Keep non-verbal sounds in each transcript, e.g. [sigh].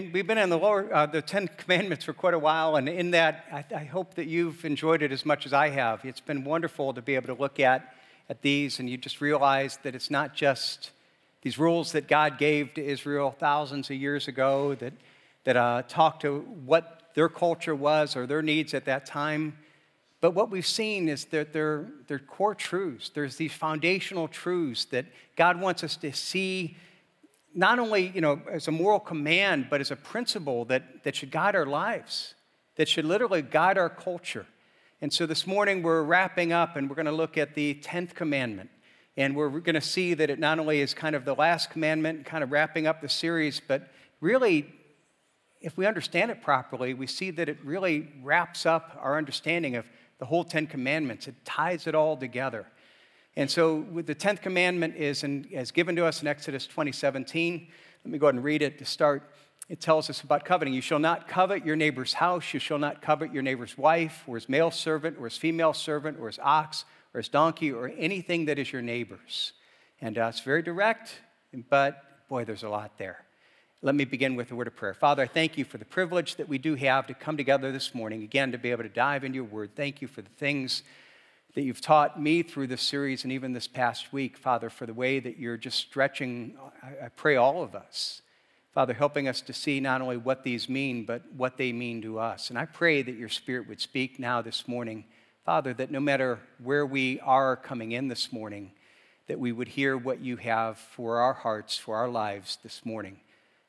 we've been in the lower, uh, the Ten Commandments for quite a while, and in that, I, I, hope that you've enjoyed it as much as I have. It's been wonderful to be able to look at, at these, and you just realize that it's not just these rules that God gave to Israel thousands of years ago that, that uh, talk to what their culture was or their needs at that time. But what we've seen is that they're, they're core truths. There's these foundational truths that God wants us to see not only you know, as a moral command, but as a principle that, that should guide our lives, that should literally guide our culture. And so this morning we're wrapping up and we're going to look at the 10th commandment. And we're going to see that it not only is kind of the last commandment, kind of wrapping up the series, but really, if we understand it properly, we see that it really wraps up our understanding of the whole Ten Commandments. It ties it all together. And so, the tenth commandment is, in, is given to us in Exodus 2017. Let me go ahead and read it to start. It tells us about coveting. You shall not covet your neighbor's house. You shall not covet your neighbor's wife, or his male servant, or his female servant, or his ox, or his donkey, or anything that is your neighbor's. And uh, it's very direct, but boy, there's a lot there. Let me begin with a word of prayer. Father, I thank you for the privilege that we do have to come together this morning, again, to be able to dive into your word. Thank you for the things that you've taught me through this series and even this past week, Father, for the way that you're just stretching, I, pray, all of us. Father, helping us to see not only what these mean, but what they mean to us. And I pray that your Spirit would speak now this morning, Father, that no matter where we are coming in this morning, that we would hear what you have for our hearts, for our lives this morning.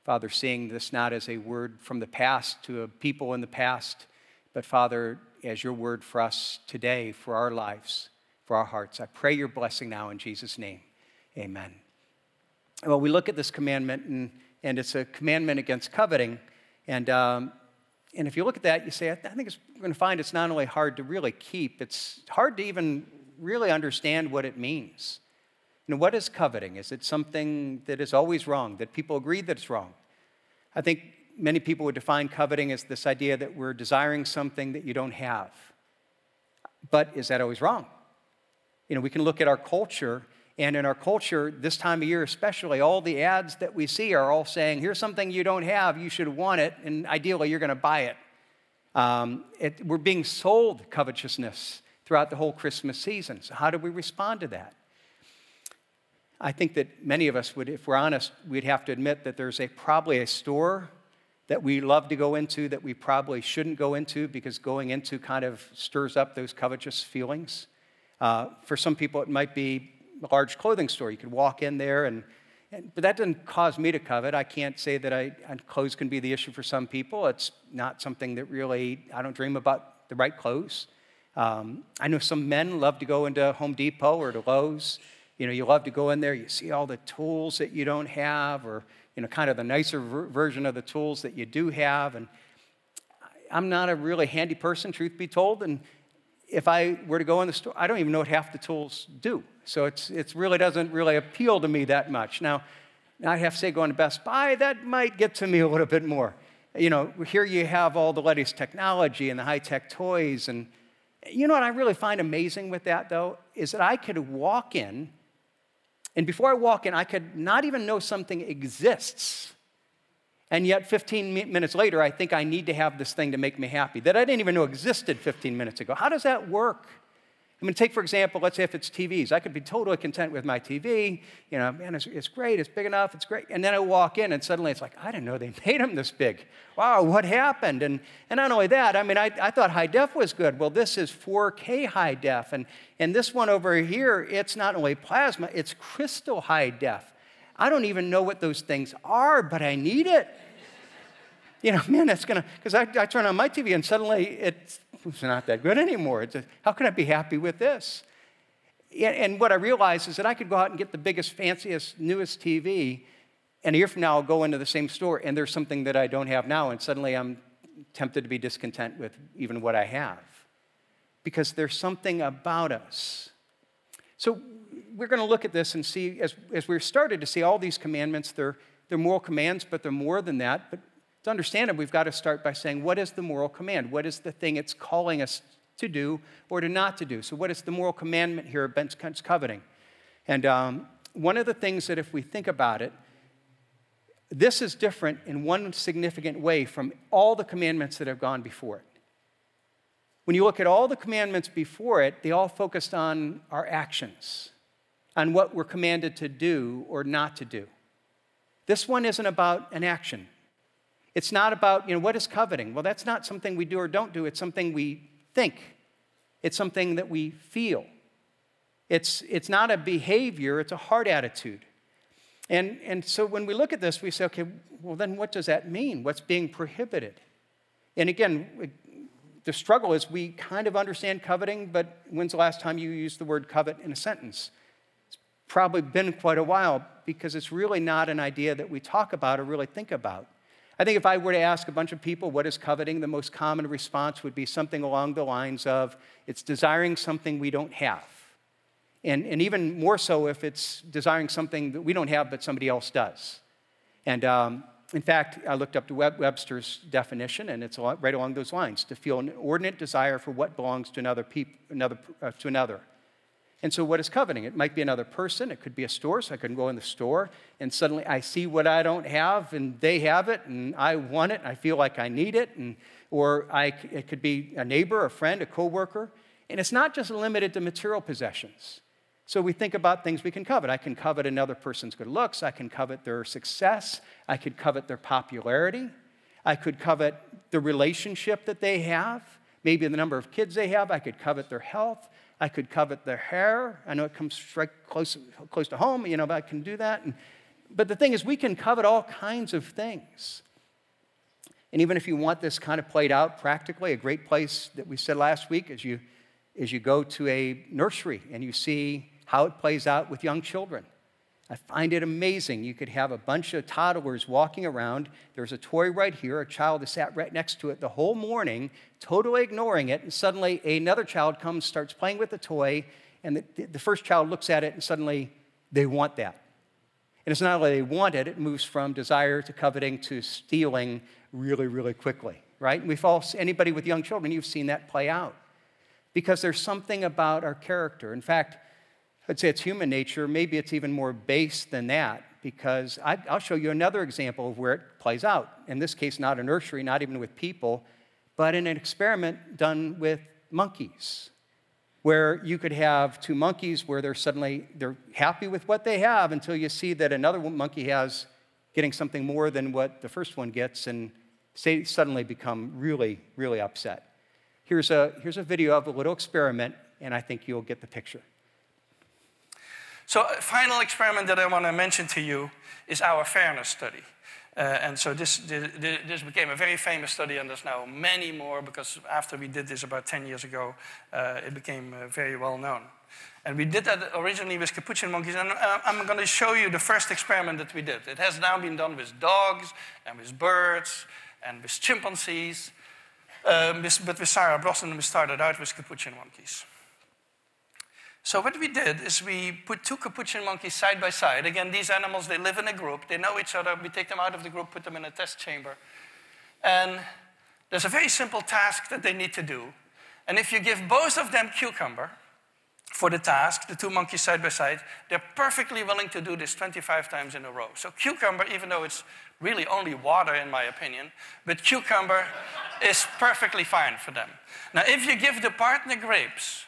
Father, seeing this not as a word from the past to a people in the past, but Father, as your word for us today, for our lives, for our hearts. I pray your blessing now in Jesus' name. Amen. Well, we look at this commandment, and, and it's a commandment against coveting. And, um, and if you look at that, you say, I think it's, going to find it's not only hard to really keep, it's hard to even really understand what it means. Know, what is coveting? Is it something that is always wrong, that people agree that it's wrong? I think many people would define coveting as this idea that we're desiring something that you don't have. But is that always wrong? You know, we can look at our culture, and in our culture, this time of year especially, all the ads that we see are all saying, here's something you don't have, you should want it, and ideally you're going to buy it. Um, it. We're being sold covetousness throughout the whole Christmas season. So, how do we respond to that? I think that many of us would, if we're honest, we'd have to admit that there's a, probably a store that we love to go into that we probably shouldn't go into because going into kind of stirs up those covetous feelings. Uh, for some people, it might be a large clothing store. You could walk in there, and, and, but that doesn't cause me to covet. I can't say that I, clothes can be the issue for some people. It's not something that really, I don't dream about the right clothes. Um, I know some men love to go into Home Depot or to Lowe's. You know, you love to go in there, you see all the tools that you don't have, or you know, kind of the nicer ver- version of the tools that you do have. And I'm not a really handy person, truth be told. And if I were to go in the store, I don't even know what half the tools do. So it's, it really doesn't really appeal to me that much. Now, I have to say, going to Best Buy, that might get to me a little bit more. You know, here you have all the latest technology and the high tech toys. And you know what I really find amazing with that, though, is that I could walk in and before I walk in, I could not even know something exists. And yet, 15 minutes later, I think I need to have this thing to make me happy that I didn't even know existed 15 minutes ago. How does that work? I mean, take for example, let's say if it's TVs. I could be totally content with my TV. You know, man, it's, it's great, it's big enough, it's great. And then I walk in and suddenly it's like, I didn't know they [laughs] made them this big. Wow, what happened? And, and not only that, I mean, I, I thought high def was good. Well, this is 4K high def. And, and this one over here, it's not only plasma, it's crystal high def. I don't even know what those things are, but I need it you know, [laughs] man, that's gonna, because I, I, turn on my TV and suddenly it's, it's not that good anymore. It's a, how can I be happy with this? And, and what I realize is that I could go out and get the biggest, fanciest, newest TV, and a year from now I'll go into the same store and there's something that I don't have now, and suddenly I'm tempted to be discontent with even what I have. Because there's something about us. So we're going to look at this and see, as, as we're started to see all these commandments, they're, they're moral commands, but they're more than that. But to understand it, we've got to start by saying, what is the moral command? What is the thing it's calling us to do or to not to do? So, what is the moral commandment here against coveting? And um, one of the things that, if we think about it, This is different in one significant way from all the commandments that have gone before it. When you look at all the commandments before it, they all focused on our actions, on what we're commanded to do or not to do. This one isn't about an action. It's not about, you know, what is coveting? Well, that's not something we do or don't do, it's something we think, it's something that we feel. It's, it's not a behavior, it's a heart attitude. And, and so when we look at this, we say, okay, well, then what does that mean? What's being prohibited? And again, the struggle is we kind of understand coveting, but when's the last time you used the word covet in a sentence? It's probably been quite a while because it's really not an idea that we talk about or really think about. I think if I were to ask a bunch of people what is coveting, the most common response would be something along the lines of it's desiring something we don't have. And, and even more so if it's desiring something that we don't have but somebody else does. And um, in fact, I looked up the Webster's definition, and it's right along those lines to feel an inordinate desire for what belongs to another, peop- another, uh, to another. And so, what is coveting? It might be another person, it could be a store. So, I can go in the store and suddenly I see what I don't have and they have it and I want it and I feel like I need it. And, or I, it could be a neighbor, a friend, a coworker. And it's not just limited to material possessions. So, we think about things we can covet. I can covet another person's good looks, I can covet their success, I could covet their popularity, I could covet the relationship that they have, maybe the number of kids they have, I could covet their health. I could covet their hair. I know it comes right close, close to home, you know, but I can do that. And, but the thing is, we can covet all kinds of things. And even if you want this kind of played out practically, a great place that we said last week is you, is you go to a nursery and you see how it plays out with young children. I find it amazing. You could have a bunch of toddlers walking around. There's a toy right here. A child has sat right next to it the whole morning, totally ignoring it. And suddenly another child comes, starts playing with the toy, and the, the first child looks at it, and suddenly they want that. And it's not only they want it, it moves from desire to coveting to stealing really, really quickly, right? And we've all, anybody with young children, you've seen that play out. Because there's something about our character. In fact, I'd say it's human nature. Maybe it's even more base than that because I, will show you another example of where it plays out. In this case, not a nursery, not even with people, but in an experiment done with monkeys, where you could have two monkeys where they're suddenly they're happy with what they have until you see that another monkey has getting something more than what the first one gets and say, suddenly become really, really upset. Here's a, here's a video of a little experiment, and I think you'll get the picture. So, final experiment that I want to mention to you is our fairness study. Uh, and so this, this, this, became a very famous study, and there's now many more because after we did this about 10 years ago, uh, it became uh, very well known. And we did that originally with capuchin monkeys, and uh, I'm going to show you the first experiment that we did. It has now been done with dogs, and with birds, and with chimpanzees. Um, but with Sarah Brosnan, we started out with capuchin monkeys. So what we did is we put two capuchin monkeys side by side. Again, these animals, they live in a group. They know each other. We take them out of the group, put them in a test chamber. And there's a very simple task that they need to do. And if you give both of them cucumber for the task, the two monkeys side by side, they're perfectly willing to do this 25 times in a row. So cucumber, even though it's really only water in my opinion, but cucumber is perfectly fine for them. Now, if you give the partner grapes,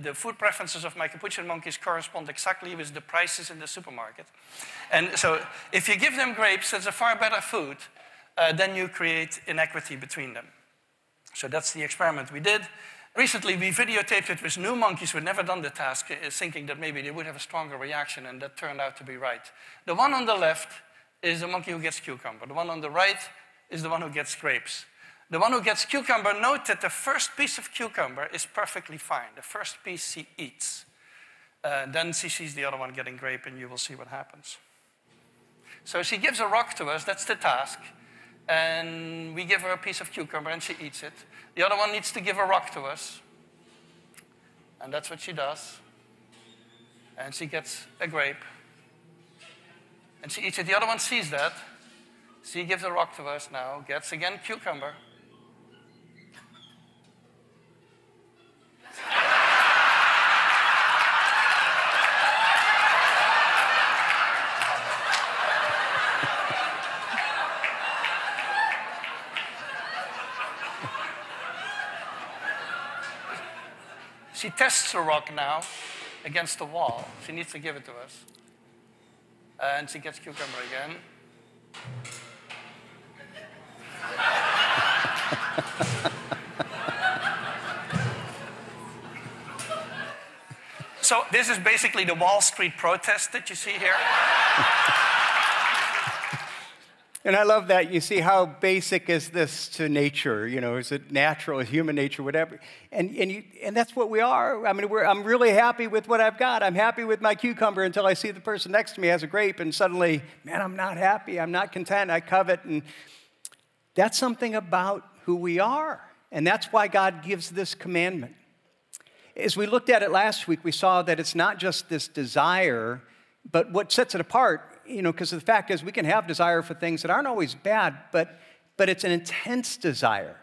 the, food preferences of my capuchin monkeys correspond exactly with the prices in the supermarket. And so if you give them grapes, that's a far better food, uh, then you create inequity between them. So that's the experiment we did. Recently, we videotaped it with new monkeys who had never done the task, uh, thinking that maybe they would have a stronger reaction, and that turned out to be right. The one on the left is the monkey who gets cucumber. The one on the right is the one who gets grapes. The one who gets cucumber, note that the first piece of cucumber is perfectly fine. The first piece she eats. Uh, then she sees the other one getting grape, and you will see what happens. So she gives a rock to us, that's the task. And we give her a piece of cucumber, and she eats it. The other one needs to give a rock to us. And that's what she does. And she gets a grape. And she eats it. The other one sees that. She gives a rock to us now, gets again cucumber. She tests the rock now against the wall. She needs to give it to us. And she gets cucumber again. [laughs] so this is basically the Wall Street protest that you see here. [laughs] And I love that. You see how basic is this to nature? You know, is it natural, human nature, whatever? And, and, you, and that's what we are. I mean, I'm really happy with what I've got. I'm happy with my cucumber until I see the person next to me has a grape, and suddenly, man, I'm not happy. I'm not content. I covet. And that's something about who we are. And that's why God gives this commandment. As we looked at it last week, we saw that it's not just this desire, but what sets it apart you know, because the fact is we can have desire for things that aren't always bad, but, but it's an intense desire.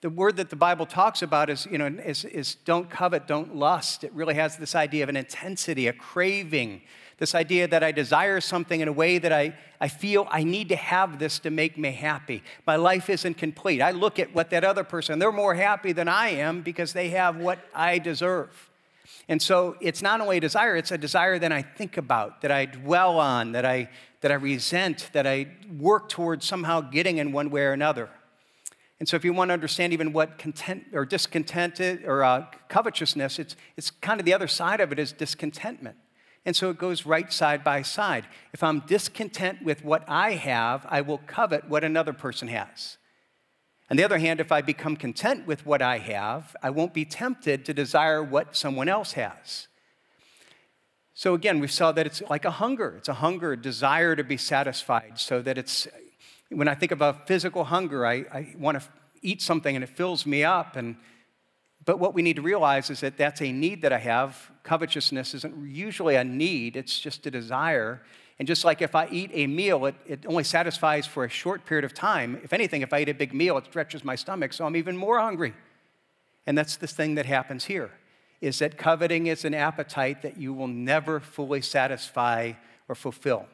The word that the Bible talks about is, you know, is, is don't covet, don't lust. It really has this idea of an intensity, a craving, this idea that I desire something in a way that I, I feel I need to have this to make me happy. My life isn't complete. I look at what that other person, they're more happy than I am because they have what I deserve. And so it's not only a desire, it's a desire that I think about, that I dwell on, that I, that I resent, that I work towards somehow getting in one way or another. And so, if you want to understand even what content or discontent or uh, covetousness, it's, it's kind of the other side of it is discontentment. And so it goes right side by side. If I'm discontent with what I have, I will covet what another person has. On the other hand, if I become content with what I have, I won't be tempted to desire what someone else has. So again, we saw that it's like a hunger. It's a hunger, a desire to be satisfied, so that it's, when I think of a physical hunger, I, I want to eat something and it fills me up. And, but what we need to realize is that that's a need that I have. Covetousness isn't usually a need, it's just a desire. And just like if I eat a meal, it, it only satisfies for a short period of time. If anything, if I eat a big meal, it stretches my stomach, so I'm even more hungry. And that's the thing that happens here is that coveting is an appetite that you will never fully satisfy or fulfill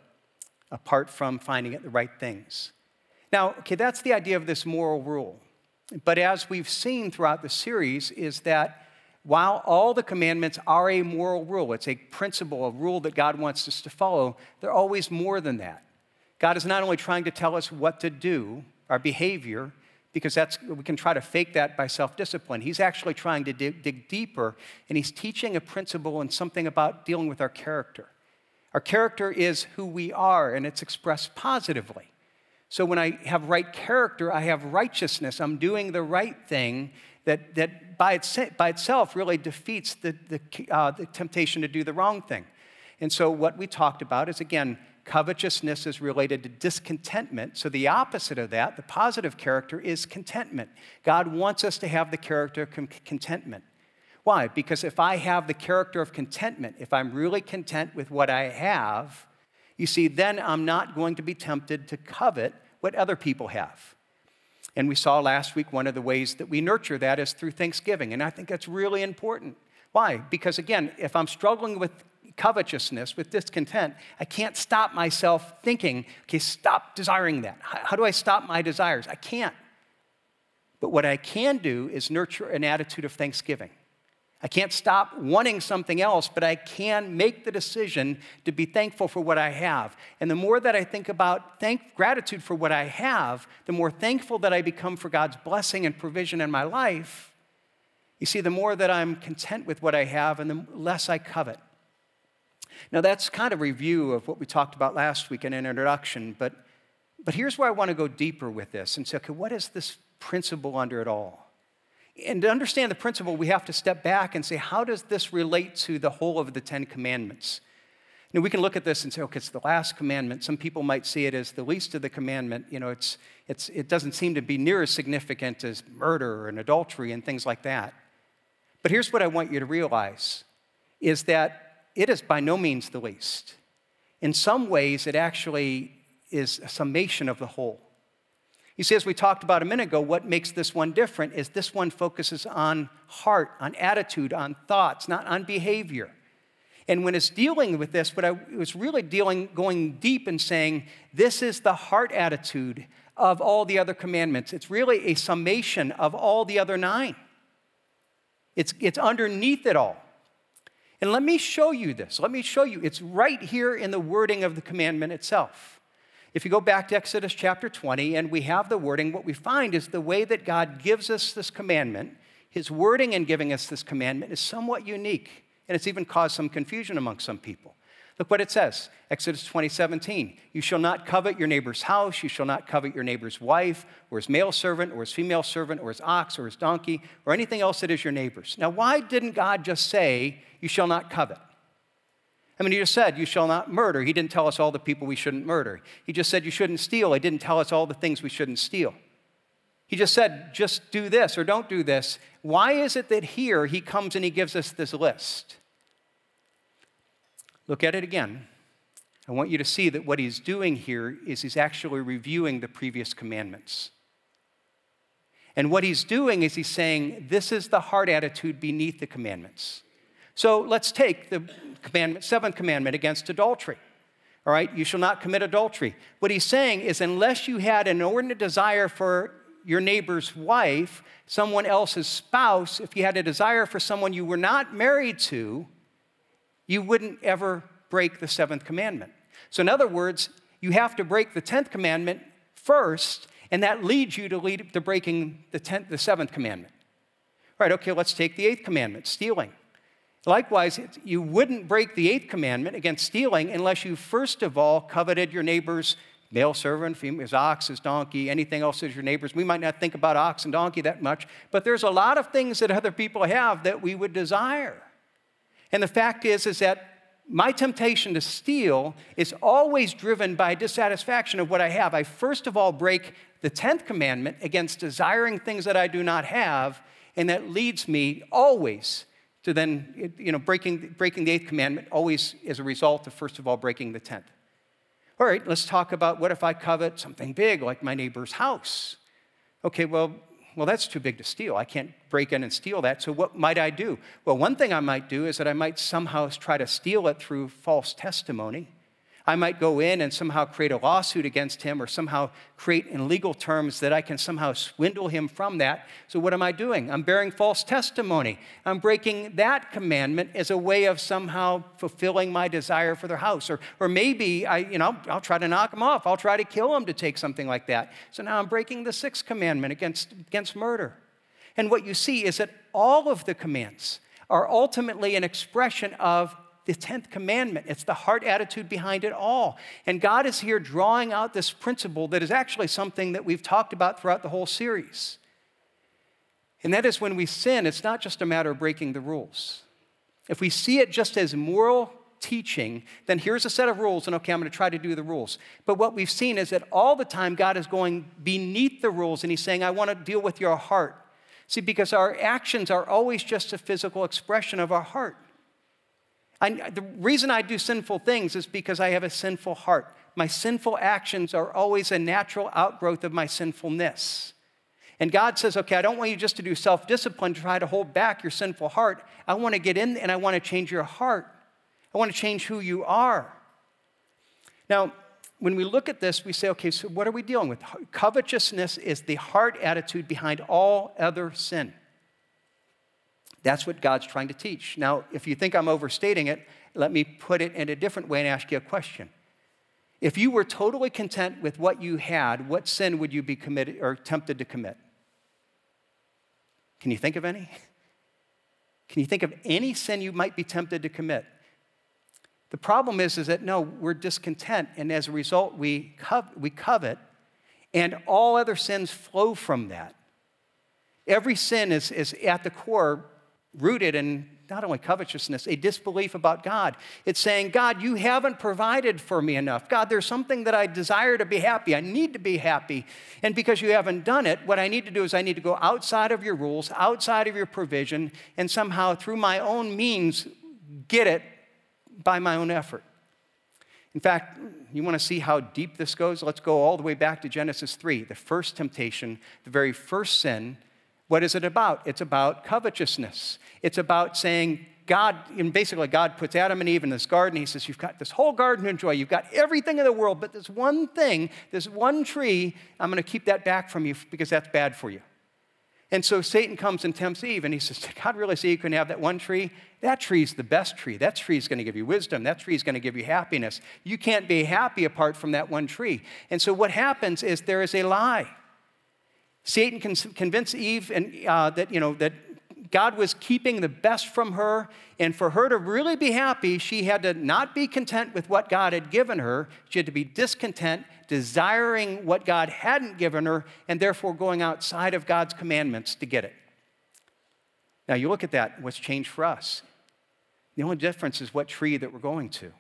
apart from finding it the right things. Now, okay, that's the idea of this moral rule. But as we've seen throughout the series, is that while all the commandments are a moral rule, it's a principle, a rule that God wants us to follow, they're always more than that. God is not only trying to tell us what to do, our behavior, because that's, we can try to fake that by self discipline. He's actually trying to dig, dig deeper, and he's teaching a principle and something about dealing with our character. Our character is who we are, and it's expressed positively. So when I have right character, I have righteousness. I'm doing the right thing that, that by, its, by itself really defeats the, the, uh, the temptation to do the wrong thing. And so, what we talked about is again, covetousness is related to discontentment. So, the opposite of that, the positive character, is contentment. God wants us to have the character of contentment. Why? Because if I have the character of contentment, if I'm really content with what I have, you see, then I'm not going to be tempted to covet what other people have. And we saw last week one of the ways that we nurture that is through thanksgiving. And I think that's really important. Why? Because again, if I'm struggling with covetousness, with discontent, I can't stop myself thinking, okay, stop desiring that. How do I stop my desires? I can't. But what I can do is nurture an attitude of thanksgiving. I can't stop wanting something else, but I can make the decision to be thankful for what I have. And the more that I think about thank, gratitude for what I have, the more thankful that I become for God's blessing and provision in my life. You see, the more that I'm content with what I have and the less I covet. Now, that's kind of a review of what we talked about last week in an introduction, but, but here's where I want to go deeper with this and say, okay, what is this principle under it all? And to understand the principle, we have to step back and say, how does this relate to the whole of the Ten Commandments? Now, we can look at this and say, okay, it's the last commandment. Some people might see it as the least of the commandment. You know, it's, it's, it doesn't seem to be near as significant as murder and adultery and things like that. But here's what I want you to realize is that it is by no means the least. In some ways, it actually is a summation of the whole. You see, as we talked about a minute ago, what makes this one different is this one focuses on heart, on attitude, on thoughts, not on behavior. And when it's dealing with this, what I was really dealing, going deep and saying, this is the heart attitude of all the other commandments. It's really a summation of all the other nine. It's, it's underneath it all. And let me show you this. Let me show you. It's right here in the wording of the commandment itself. If you go back to Exodus chapter 20 and we have the wording, what we find is the way that God gives us this commandment, his wording in giving us this commandment is somewhat unique. And it's even caused some confusion among some people. Look what it says Exodus 20, 17. You shall not covet your neighbor's house, you shall not covet your neighbor's wife, or his male servant, or his female servant, or his ox, or his donkey, or anything else that is your neighbor's. Now, why didn't God just say, You shall not covet? I mean, he just said, You shall not murder. He didn't tell us all the people we shouldn't murder. He just said, You shouldn't steal. He didn't tell us all the things we shouldn't steal. He just said, Just do this or don't do this. Why is it that here he comes and he gives us this list? Look at it again. I want you to see that what he's doing here is he's actually reviewing the previous commandments. And what he's doing is he's saying, This is the heart attitude beneath the commandments. So let's take the commandment, seventh commandment against adultery. All right, you shall not commit adultery. What he's saying is, unless you had an inordinate desire for your neighbor's wife, someone else's spouse, if you had a desire for someone you were not married to, you wouldn't ever break the seventh commandment. So, in other words, you have to break the tenth commandment first, and that leads you to, lead, to breaking the, tenth, the seventh commandment. All right, okay, let's take the eighth commandment stealing. Likewise, you wouldn't break the eighth commandment against stealing unless you first of all coveted your neighbor's male servant, his ox, his donkey, anything else as your neighbor's. We might not think about ox and donkey that much, but there's a lot of things that other people have that we would desire. And the fact is, is that my temptation to steal is always driven by dissatisfaction of what I have. I first of all break the 10th commandment against desiring things that I do not have, and that leads me always to then, you know, breaking, breaking the eighth commandment, always is a result of first of all breaking the 10th. All right, let's talk about what if I covet something big like my neighbor's house? Okay, well, well, that's too big to steal. I can't break in and steal that. So, what might I do? Well, one thing I might do is that I might somehow try to steal it through false testimony. I might go in and somehow create a lawsuit against him or somehow create in legal terms that I can somehow swindle him from that. So, what am I doing? I'm bearing false testimony. I'm breaking that commandment as a way of somehow fulfilling my desire for their house. Or, or maybe I, you know, I'll try to knock him off. I'll try to kill him to take something like that. So now I'm breaking the sixth commandment against, against murder. And what you see is that all of the commands are ultimately an expression of the 10th commandment. It's the heart attitude behind it all. And God is here drawing out this principle that is actually something that we've talked about throughout the whole series. And that is when we sin, it's not just a matter of breaking the rules. If we see it just as moral teaching, then here's a set of rules, and okay, I'm going to try to do the rules. But what we've seen is that all the time God is going beneath the rules and He's saying, I want to deal with your heart. See, because our actions are always just a physical expression of our heart. I, the reason I do sinful things is because I have a sinful heart. My sinful actions are always a natural outgrowth of my sinfulness. And God says, okay, I don't want you just to do self discipline to try to hold back your sinful heart. I want to get in and I want to change your heart. I want to change who you are. Now, when we look at this, we say, okay, so what are we dealing with? Covetousness is the heart attitude behind all other sin. That's what God's trying to teach. Now, if you think I'm overstating it, let me put it in a different way and ask you a question. If you were totally content with what you had, what sin would you be committed or tempted to commit? Can you think of any? [laughs] Can you think of any sin you might be tempted to commit? The problem is, is that no, we're discontent, and as a result, we, we covet, and all other sins flow from that. Every sin is, is at the core rooted in not only covetousness, a disbelief about God. It's saying, God, you haven't provided for me enough. God, there's something that I desire to be happy. I need to be happy. And because you haven't done it, what I need to do is I need to go outside of your rules, outside of your provision, and somehow through my own means get it by my own effort. In fact, you want to see how deep this goes? Let's go all the way back to Genesis 3, the first temptation, the very first sin what is it about? It's about covetousness. It's about saying, God, and basically, God puts Adam and Eve in this garden. He says, You've got this whole garden to enjoy. You've got everything in the world, but this one thing, this one tree, I'm going to keep that back from you because that's bad for you. And so Satan comes and tempts Eve, and he says, Did God really say you can have that one tree? That tree's the best tree. That tree's going to give you wisdom. That tree's going to give you happiness. You can't be happy apart from that one tree. And so what happens is there is a lie. Satan can convince Eve and, uh, that, you know, that God was keeping the best from her, and for her to really be happy, she had to not be content with what God had given her. She had to be discontent, desiring what God hadn't given her, and therefore going outside of God's commandments to get it. Now, you look at that, what's changed for us? The only difference is what tree that we're going to.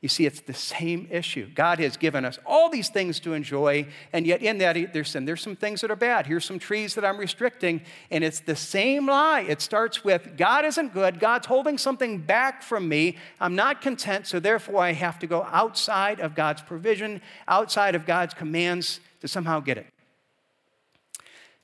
You see, it's the same issue. God has given us all these things to enjoy, and yet in that, there's some, there's some things that are bad. Here's some trees that I'm restricting, and it's the same lie. It starts with God isn't good, God's holding something back from me. I'm not content, so therefore I have to go outside of God's provision, outside of God's commands to somehow get it.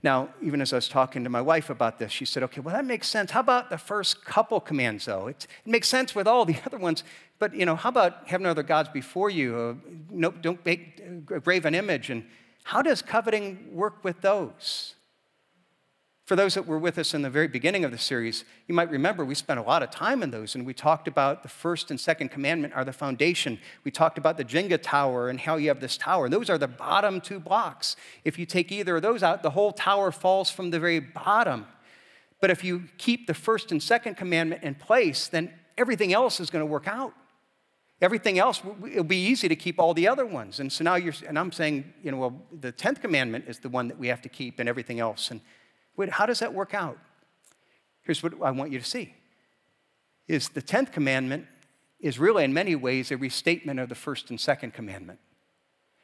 Now, even as I was talking to my wife about this, she said, okay, well, that makes sense. How about the first couple commands, though? It, it makes sense with all the [laughs] other ones, but, you know, how about having other gods before you? Uh, no, don't make, uh, grave an image. And how does coveting work with those? For those that were with us in the very beginning of the series, you might remember we spent a lot of time in those, and we talked about the first and second commandment are the foundation. We talked about the Jenga tower and how you have this tower. Those are the bottom two blocks. If you take either of those out, the whole tower falls from the very bottom. But if you keep the first and second commandment in place, then everything else is going to work out. Everything else, it'll be easy to keep all the other ones. And so now you're, and I'm saying, you know, well, the 10th commandment is the one that we have to keep and everything else. And Wait, how does that work out? Here's what I want you to see. Is the 10th commandment is really in many ways a restatement of the first and second commandment.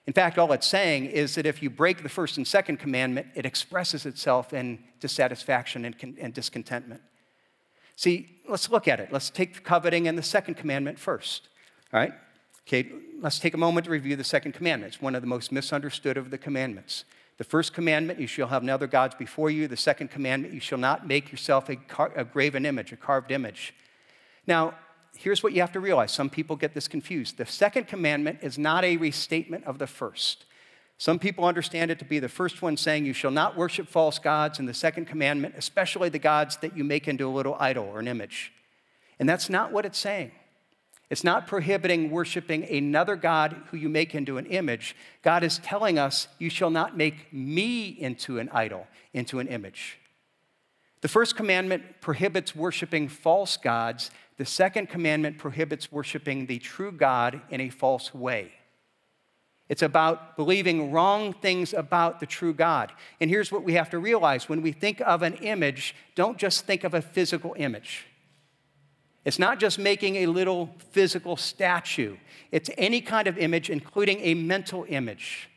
In fact, all it's saying is that if you break the first and second commandment, it expresses itself in dissatisfaction and, and discontentment. See, let's look at it. Let's take coveting and the second commandment first. All right? Okay, let's take a moment to review the second commandment. It's one of the most misunderstood of the commandments. The first commandment, you shall have no other gods before you. The second commandment, you shall not make yourself a, car- a graven image, a carved image. Now, here's what you have to realize. Some people get this confused. The second commandment is not a restatement of the first. Some people understand it to be the first one saying, You shall not worship false gods, and the second commandment, especially the gods that you make into a little idol or an image. And that's not what it's saying. It's not prohibiting worshiping another God who you make into an image. God is telling us, You shall not make me into an idol, into an image. The first commandment prohibits worshiping false gods. The second commandment prohibits worshiping the true God in a false way. It's about believing wrong things about the true God. And here's what we have to realize when we think of an image, don't just think of a physical image. It's not just making a little physical statue, it's any kind of image, including a mental image.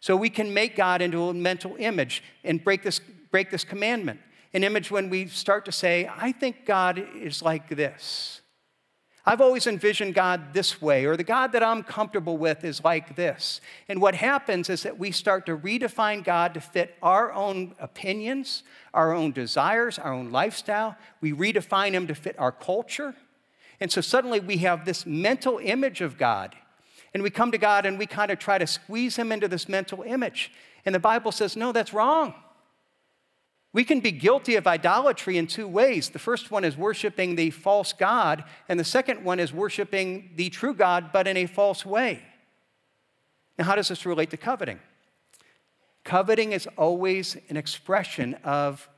So we can make God into a mental image and break this, break this commandment. An image when we start to say, I think God is like this. I've always envisioned God this way, or the God that I'm comfortable with is like this. And what happens is that we start to redefine God to fit our own opinions, our own desires, our own lifestyle. We redefine Him to fit our culture. And so suddenly we have this mental image of God. And we come to God and we kind of try to squeeze Him into this mental image. And the Bible says, no, that's wrong. We can be guilty of idolatry in two ways. The first one is worshiping the false God, and the second one is worshiping the true God, but in a false way. Now, how does this relate to coveting? Coveting is always an expression of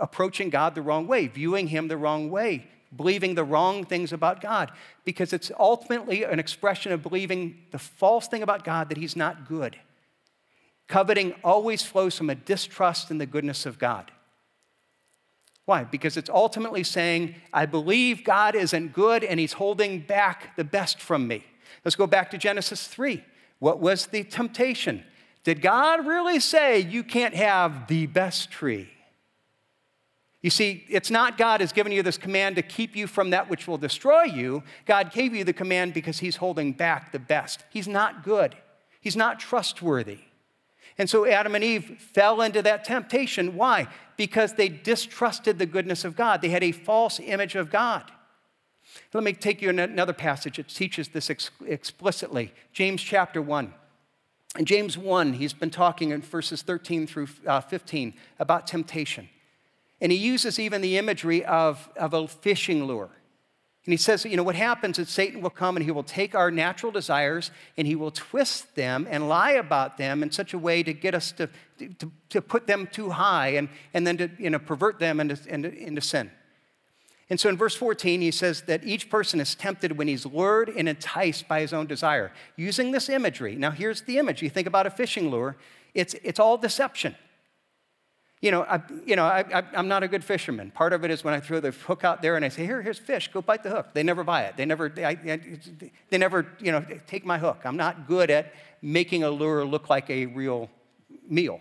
approaching God the wrong way, viewing Him the wrong way, believing the wrong things about God, because it's ultimately an expression of believing the false thing about God that He's not good. Coveting always flows from a distrust in the goodness of God. Why? Because it's ultimately saying, I believe God isn't good and He's holding back the best from me. Let's go back to Genesis 3. What was the temptation? Did God really say you can't have the best tree? You see, it's not God has given you this command to keep you from that which will destroy you. God gave you the command because He's holding back the best. He's not good, He's not trustworthy. And so Adam and Eve fell into that temptation. Why? Because they distrusted the goodness of God. They had a false image of God. Let me take you another passage that teaches this ex- explicitly James chapter 1. In James 1, he's been talking in verses 13 through uh, 15 about temptation. And he uses even the imagery of, of a fishing lure. And he says, you know, what happens is Satan will come and he will take our natural desires and he will twist them and lie about them in such a way to get us to, to, to put them too high and, and then to you know, pervert them into, into, into sin. And so in verse 14, he says that each person is tempted when he's lured and enticed by his own desire. Using this imagery, now here's the image. You think about a fishing lure, it's, it's all deception. You know, I, you know I, am not a good fisherman. Part of it is when I throw the hook out there and I say, Here, here's fish, go bite the hook. They never buy it. They never, I, they never, you know, take my hook. I'm not good at making a lure look like a real meal.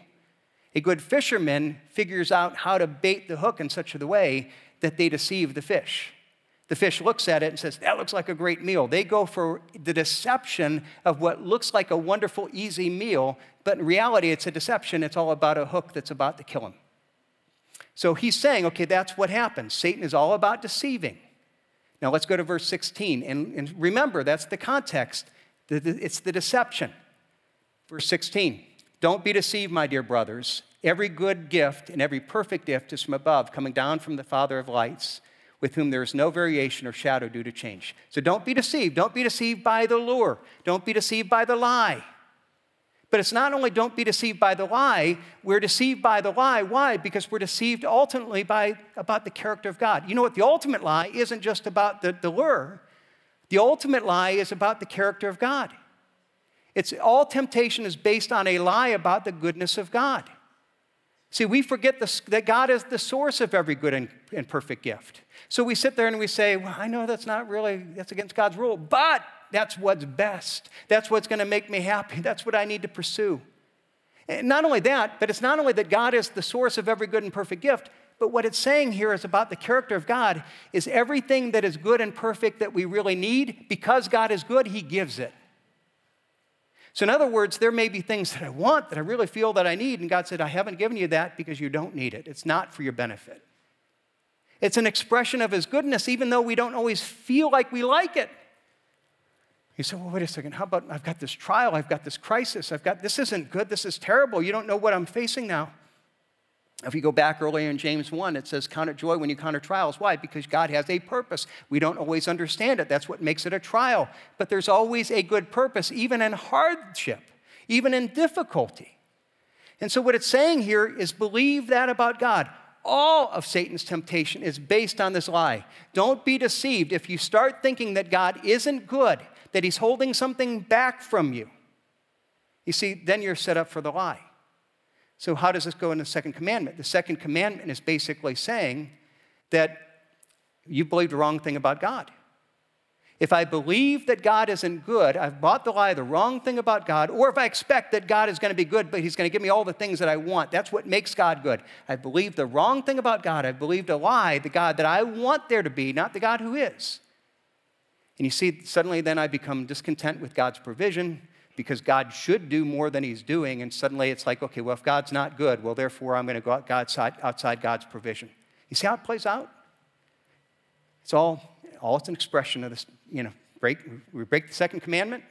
A good fisherman figures out how to bait the hook in such a way that they deceive the fish. The fish looks at it and says, That looks like a great meal. They go for the deception of what looks like a wonderful, easy meal, but in reality, it's a deception. It's all about a hook that's about to kill him. So he's saying, okay, that's what happens. Satan is all about deceiving. Now let's go to verse 16. And, and remember, that's the context. It's the deception. Verse 16 Don't be deceived, my dear brothers. Every good gift and every perfect gift is from above, coming down from the Father of lights, with whom there is no variation or shadow due to change. So don't be deceived. Don't be deceived by the lure. Don't be deceived by the lie. But it's not only don't be deceived by the lie, we're deceived by the lie. Why? Because we're deceived ultimately by about the character of God. You know what? The ultimate lie isn't just about the, the lure. The ultimate lie is about the character of God. It's all temptation is based on a lie about the goodness of God. See, we forget that God is the source of every good and, and perfect gift. So we sit there and we say, Well, I know that's not really, that's against God's rule, but that's what's best. That's what's going to make me happy. That's what I need to pursue. And not only that, but it's not only that God is the source of every good and perfect gift, but what it's saying here is about the character of God is everything that is good and perfect that we really need, because God is good, He gives it. So, in other words, there may be things that I want that I really feel that I need, and God said, I haven't given you that because you don't need it. It's not for your benefit. It's an expression of His goodness, even though we don't always feel like we like it. You say, well, wait a second, how about I've got this trial, I've got this crisis, I've got this isn't good, this is terrible. You don't know what I'm facing now. If you go back earlier in James 1, it says, Count it joy when you counter trials. Why? Because God has a purpose. We don't always understand it. That's what makes it a trial. But there's always a good purpose, even in hardship, even in difficulty. And so, what it's saying here is believe that about God. All of Satan's temptation is based on this lie. Don't be deceived. If you start thinking that God isn't good, that he's holding something back from you, you see, then you're set up for the lie. So, how does this go in the second commandment? The second commandment is basically saying that you believed the wrong thing about God. If I believe that God isn't good, I've bought the lie, the wrong thing about God, or if I expect that God is going to be good, but He's going to give me all the things that I want, that's what makes God good. I believe the wrong thing about God. I believed a lie, the God that I want there to be, not the God who is. And you see, suddenly then I become discontent with God's provision because God should do more than he's doing. And suddenly it's like, okay, well, if God's not good, well, therefore I'm going to go outside, outside God's provision. You see how it plays out? It's all, all it's an expression of this, you know, break, we break the second commandment,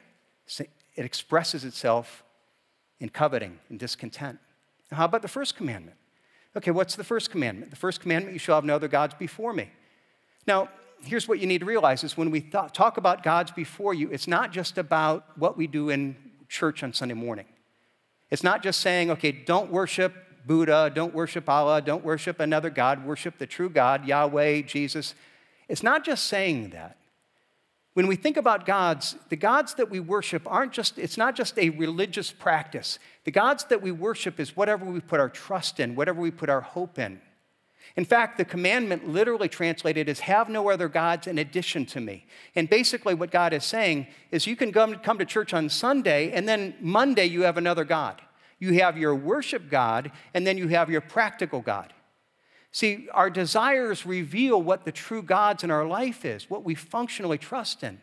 it expresses itself in coveting and discontent. Now, how about the first commandment? Okay, what's the first commandment? The first commandment, you shall have no other gods before me. Now, here's what you need to realize is when we th- talk about God's before you, it's not just about what we do in church on Sunday morning. It's not just saying, okay, don't worship Buddha, don't worship Allah, don't worship another God, worship the true God, Yahweh, Jesus. It's not just saying that. When we think about gods, the gods that we worship aren't just, it's not just a religious practice. The gods that we worship is whatever we put our trust in, whatever we put our hope in. In fact, the commandment literally translated is have no other gods in addition to me. And basically, what God is saying is you can come, come to church on Sunday, and then Monday you have another God. You have your worship God, and then you have your practical God. See, our desires reveal what the true gods in our life is, what we functionally trust in.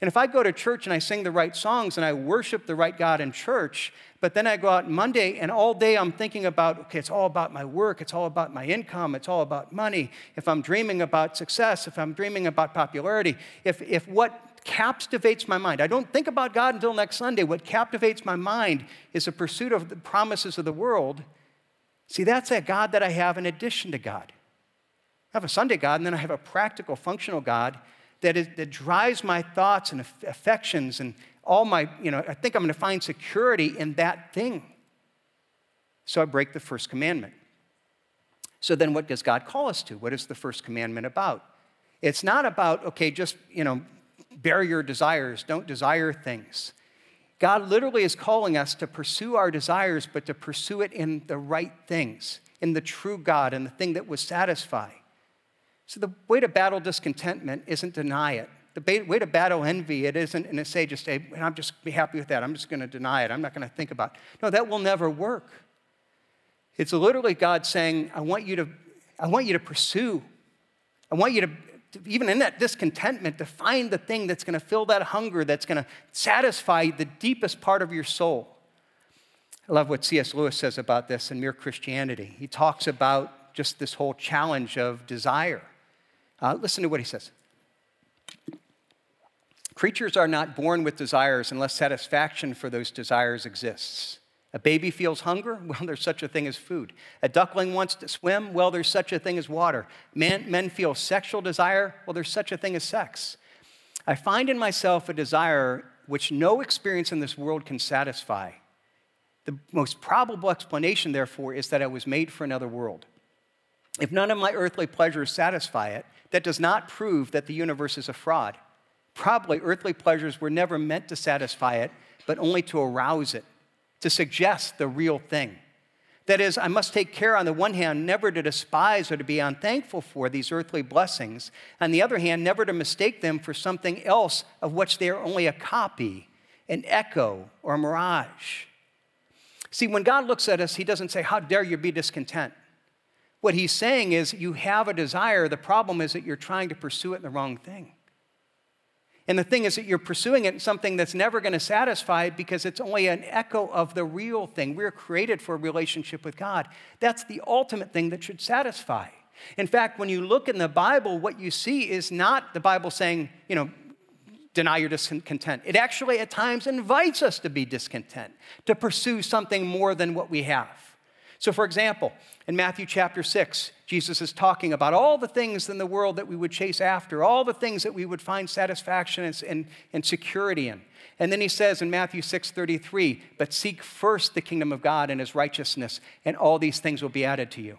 And if I go to church and I sing the right songs and I worship the right God in church, but then I go out Monday and all day I'm thinking about, okay, it's all about my work, it's all about my income, it's all about money. If I'm dreaming about success, if I'm dreaming about popularity, if, if what captivates my mind, I don't think about God until next Sunday. What captivates my mind is the pursuit of the promises of the world. See, that's a God that I have in addition to God. I have a Sunday God, and then I have a practical, functional God that, is, that drives my thoughts and affections and all my, you know, I think I'm going to find security in that thing. So I break the first commandment. So then what does God call us to? What is the first commandment about? It's not about, okay, just, you know, bury your desires, don't desire things. God literally is calling us to pursue our desires, but to pursue it in the right things, in the true God, and the thing that will satisfy. So the way to battle discontentment isn't deny it. The way to battle envy, it isn't and say just, hey, I'm just be happy with that. I'm just going to deny it. I'm not going to think about it. No, that will never work. It's literally God saying, I want you to, I want you to pursue. I want you to, even in that discontentment, to find the thing that's going to fill that hunger, that's going to satisfy the deepest part of your soul. I love what C.S. Lewis says about this in Mere Christianity. He talks about just this whole challenge of desire. Uh, listen to what he says. Creatures are not born with desires unless satisfaction for those desires exists. A baby feels hunger? [laughs] Well, there's such a thing as food. A duckling wants to swim? Well, there's such a thing as water. Men, men feel sexual desire? Well, there's such a thing as sex. I find in myself a desire which no experience in this world can satisfy. The most probable explanation, therefore, is that I was made for another world. If none of my earthly pleasures satisfy it, that does not prove that the universe is a fraud. Probably earthly pleasures were never meant to satisfy it, but only to arouse it to suggest the real thing. That is, I must take care, on the one hand, never to despise or to be unthankful for these earthly blessings. On the other hand, never to mistake them for something else of which they are only a copy, an echo, or a mirage. See, when God looks at us, He doesn't say, How dare you be discontent? What He's saying is, You have a desire. The problem is that you're trying to pursue it in the wrong thing. And the thing is that you're pursuing it in something that's never going to satisfy because it's only an echo of the real thing. We're created for a relationship with God. That's the ultimate thing that should satisfy. In fact, when you look in the Bible, what you see is not the Bible saying, you know, deny your discontent. It actually at times invites us to be discontent, to pursue something more than what we have. So, for example, in Matthew chapter 6, Jesus is talking about all the things in the world that we would chase after, all the things that we would find satisfaction and, and, and security in. And then he says in Matthew 6 33, but seek first the kingdom of God and his righteousness, and all these things will be added to you.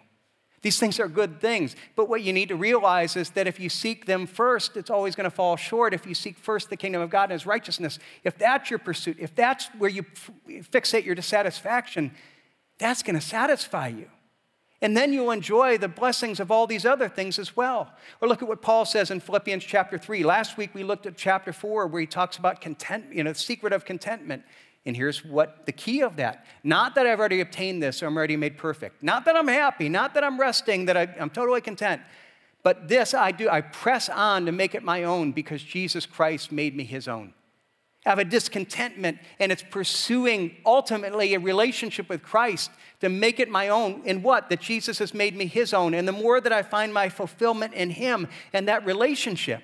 These things are good things, but what you need to realize is that if you seek them first, it's always going to fall short. If you seek first the kingdom of God and his righteousness, if that's your pursuit, if that's where you fixate your dissatisfaction, that's going to satisfy you. And then you'll enjoy the blessings of all these other things as well. Or look at what Paul says in Philippians chapter 3. Last week we looked at chapter 4 where he talks about content, you know, the secret of contentment. And here's what the key of that. Not that I've already obtained this or I'm already made perfect. Not that I'm happy. Not that I'm resting, that I, I'm totally content. But this I do, I press on to make it my own because Jesus Christ made me his own have a discontentment, and it's pursuing ultimately a relationship with Christ to make it my own. In what? That Jesus has made me his own. And the more that I find my fulfillment in him and that relationship,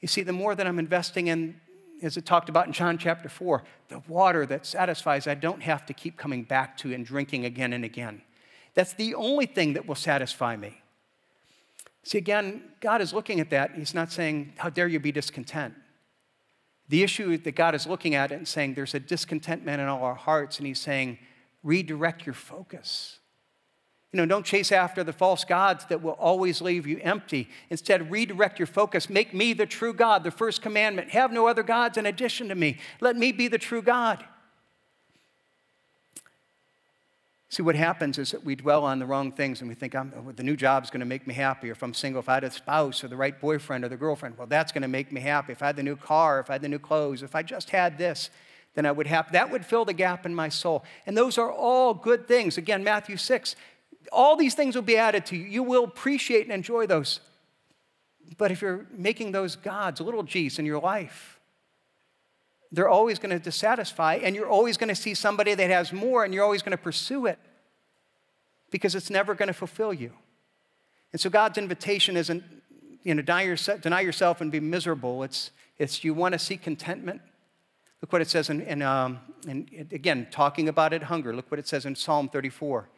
you see, the more that I'm investing in, as it talked about in John chapter 4, the water that satisfies, I don't have to keep coming back to and drinking again and again. That's the only thing that will satisfy me. See, again, God is looking at that. He's not saying, How dare you be discontent? The issue that God is looking at and saying there's a discontentment in all our hearts, and He's saying, redirect your focus. You know, don't chase after the false gods that will always leave you empty. Instead, redirect your focus. Make me the true God, the first commandment. Have no other gods in addition to me. Let me be the true God. See, what happens is that we dwell on the wrong things and we think, the new job is going to make me happy. Or if I'm single, if I had a spouse or the right boyfriend or the girlfriend, well, that's going to make me happy. If I had the new car, if I had the new clothes, if I just had this, then I would have, that would fill the gap in my soul. And those are all good things. Again, Matthew 6, all these things will be added to you. You will appreciate and enjoy those. But if you're making those gods, little g's in your life, they're always going to dissatisfy, and you're always going to see somebody that has more, and you're always going to pursue it because it's never going to fulfill you. And so God's invitation isn't you know, deny, yourself, deny yourself and be miserable. It's, it's you want to seek contentment. Look what it says in, in, um, in, again, talking about it, hunger. Look what it says in Psalm 34.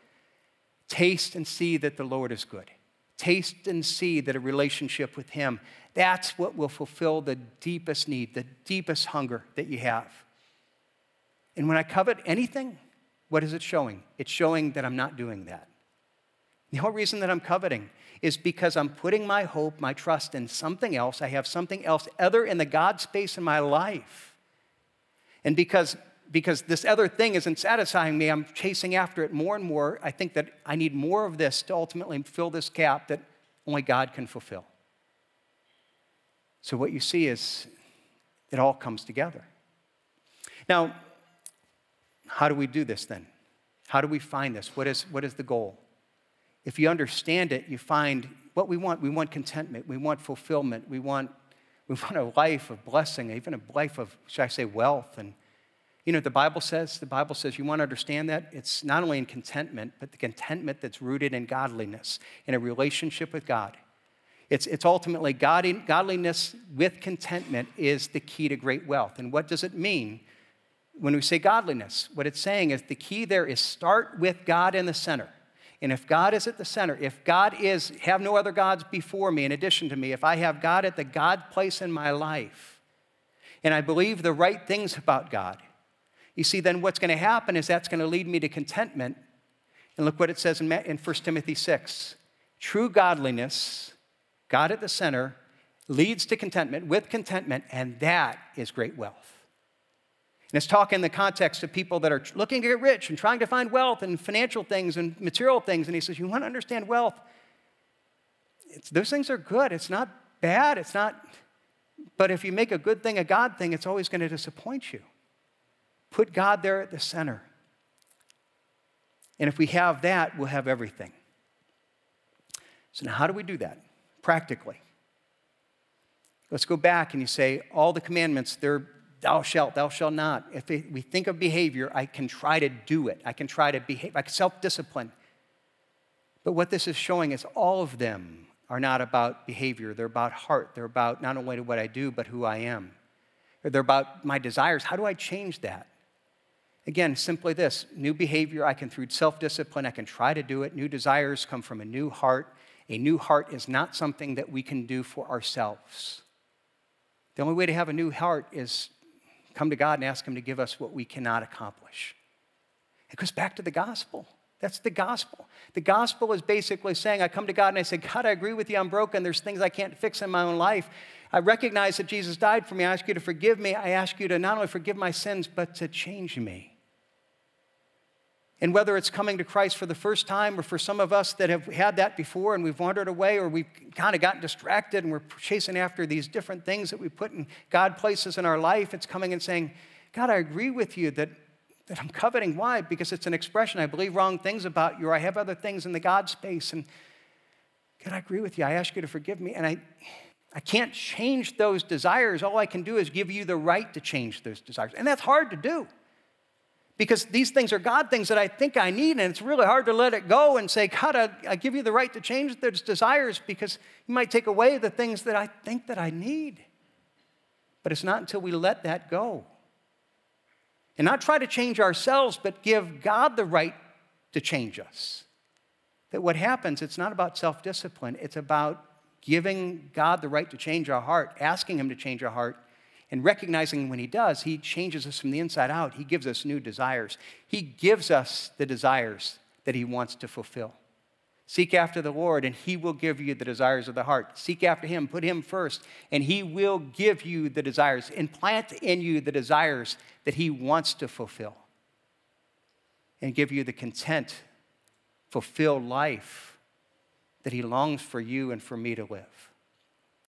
Taste and see that the Lord is good. Taste and see that a relationship with Him, that's what will fulfill the deepest need, the deepest hunger that you have. And when I covet anything, what is it showing? It's showing that I'm not doing that. The whole reason that I'm coveting is because I'm putting my hope, my trust in something else. I have something else other in the God space in my life. And because, because this other thing isn't satisfying me, I'm chasing after it more and more. I think that I need more of this to ultimately fill this gap that only God can fulfill. So, what you see is it all comes together. Now, how do we do this then? How do we find this? What is, what is the goal? If you understand it, you find what we want. We want contentment, we want fulfillment, we want, we want a life of blessing, even a life of, should I say, wealth. And you know, the Bible says, the Bible says you want to understand that it's not only in contentment, but the contentment that's rooted in godliness, in a relationship with God. It's, it's ultimately God, godliness with contentment is the key to great wealth. And what does it mean when we say godliness? What it's saying is the key there is start with God in the center. And if God is at the center, if God is, have no other gods before me in addition to me, if I have God at the God place in my life, and I believe the right things about God, you see, then what's going to happen is that's going to lead me to contentment. And look what it says in, in 1 Timothy 6 true godliness, God at the center, leads to contentment with contentment, and that is great wealth. And it's talking in the context of people that are looking to get rich and trying to find wealth and financial things and material things. And he says, You want to understand wealth? It's, those things are good. It's not bad. It's not, but if you make a good thing a God thing, it's always going to disappoint you. Put God there at the center. And if we have that, we'll have everything. So, now how do we do that practically? Let's go back and you say, all the commandments, they're thou shalt, thou shalt not. If we think of behavior, I can try to do it. I can try to behave, like self discipline. But what this is showing is all of them are not about behavior. They're about heart. They're about not only what I do, but who I am. They're about my desires. How do I change that? Again, simply this new behavior, I can, through self discipline, I can try to do it. New desires come from a new heart. A new heart is not something that we can do for ourselves. The only way to have a new heart is come to God and ask Him to give us what we cannot accomplish. It goes back to the gospel. That's the gospel. The gospel is basically saying, I come to God and I say, God, I agree with you, I'm broken. There's things I can't fix in my own life. I recognize that Jesus died for me. I ask you to forgive me. I ask you to not only forgive my sins, but to change me. And whether it's coming to Christ for the first time or for some of us that have had that before and we've wandered away or we've kind of gotten distracted and we're chasing after these different things that we put in God places in our life, it's coming and saying, God, I agree with you that, that I'm coveting. Why? Because it's an expression. I believe wrong things about you or I have other things in the God space. And God, I agree with you. I ask you to forgive me. And I, I can't change those desires. All I can do is give you the right to change those desires. And that's hard to do because these things are God things that I think I need, and it's really hard to let it go and say, God, I, I, give you the right to change those desires because you might take away the things that I think that I need. But it's not until we let that go and not try to change ourselves, but give God the right to change us. That what happens, it's not about self discipline, it's about giving God the right to change our heart, asking Him to change our heart, and recognizing when He does, He changes us from the inside out. He gives us new desires. He gives us the desires that He wants to fulfill. Seek after the Lord, and He will give you the desires of the heart. Seek after Him, put Him first, and He will give you the desires, implant in you the desires that He wants to fulfill, and give you the content, fulfilled life that He longs for you and for me to live.